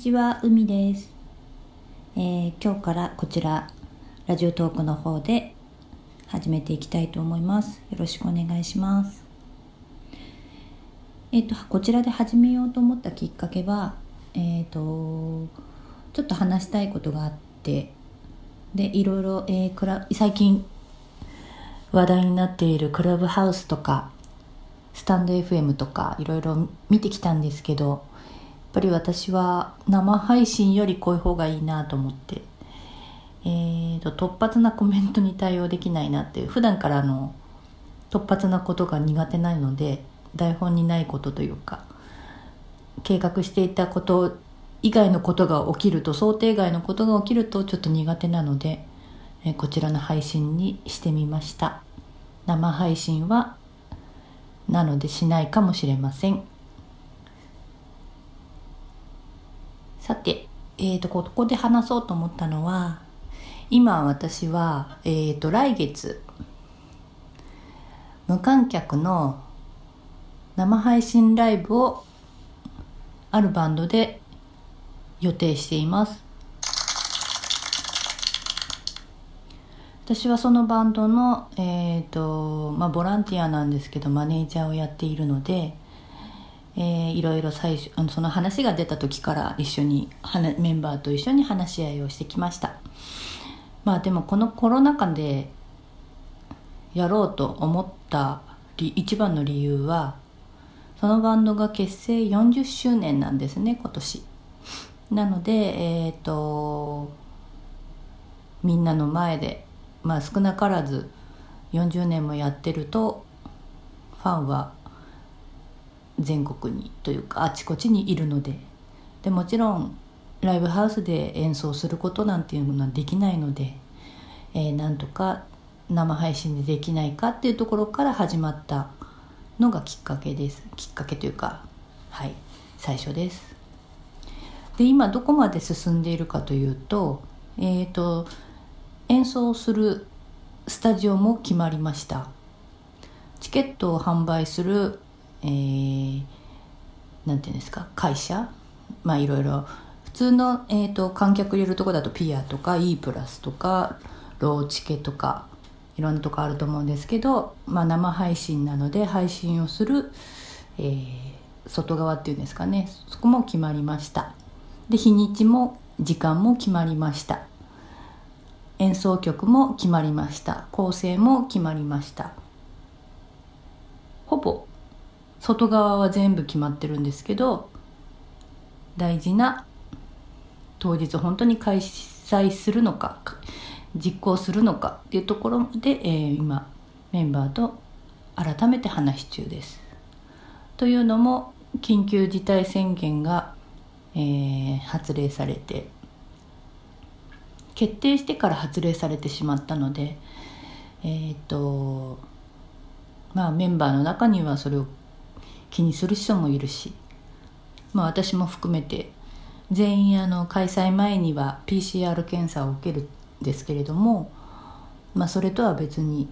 ちは、海です、えー、今日からこちら、ラジオトークの方で始めていきたいと思います。よろしくお願いします。えっ、ー、と、こちらで始めようと思ったきっかけは、えっ、ー、と、ちょっと話したいことがあって、で、いろいろ、えー、クラ最近話題になっているクラブハウスとか、スタンド FM とかいろいろ見てきたんですけどっぱり私は生配信よりこういう方がいいなと思って、えーと、突発なコメントに対応できないなっていう。普段からの突発なことが苦手なので台本にないことというか計画していたこと以外のことが起きると想定外のことが起きるとちょっと苦手なので、えこちらの配信にしてみました。生配信はなのでしないかもしれません。さて、えーと、ここで話そうと思ったのは今私は、えーと、来月無観客の生配信ライブをあるバンドで予定しています。私はそのバンドの、えーとまあ、ボランティアなんですけどマネージャーをやっているのでえー、いろいろ最初あのその話が出た時から一緒にメンバーと一緒に話し合いをしてきました。まあでもこのコロナ禍でやろうと思った一番の理由はそのバンドが結成40周年なんですね今年。なのでえっ、ー、とみんなの前でまあ少なからず40年もやってるとファンは全国にというかあちこちにいるので。でもちろんライブハウスで演奏することなんていうものはできないので、えー、なんとか生配信でできないかっていうところから始まったのがきっかけです。きっかけというかはい最初です。で今どこまで進んでいるかというとえっ、ー、と演奏するスタジオも決まりました。チケットを販売するえー、なんていうんですか？会社？まあいろいろ。普通の、えーと、観客入れるとこだとピアとか E プラスとかローチケとかいろんなとこあると思うんですけど、まあ、生配信なので配信をする、えー、外側っていうんですかね。そこも決まりました。で日にちも時間も決まりました。演奏曲も決まりました。構成も決まりました。ほぼ外側は全部決まってるんですけど大事な当日本当に開催するのか実行するのかっていうところで、えー、今メンバーと改めて話し中です。というのも緊急事態宣言が、えー、発令されて決定してから発令されてしまったのでえっ、とまあメンバーの中にはそれを気にする人もいるし、まあ、私も含めて全員あの開催前には PCR 検査を受けるんですけれども、まあ、それとは別に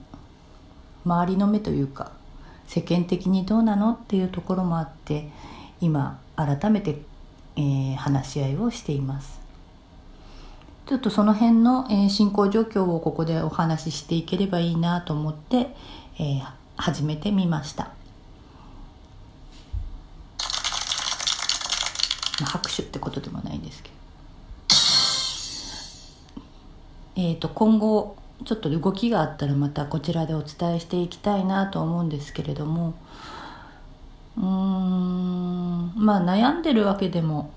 周りの目というか世間的にどうなのっていうところもあって今改めて、えー、話し合いをしています。ちょっとその辺の、えー、進行状況をここでお話ししていければいいなと思って、えー、始めてみました。拍手ってことでもないんですけど。えーと、今後ちょっと動きがあったらまたこちらでお伝えしていきたいなと思うんですけれどもうーんまあ悩んでるわけでも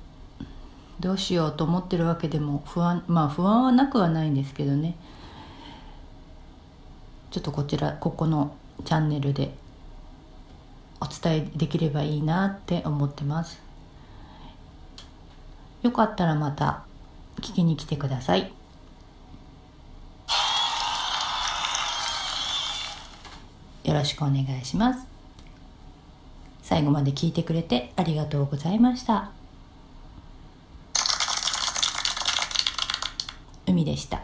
どうしようと思ってるわけでも不安まあ不安はなくはないんですけどねちょっとこちらここのチャンネルでお伝えできればいいなって思ってます。よかったらまた聞きに来てください。よろしくお願いします。最後まで聞いてくれてありがとうございました。海でした。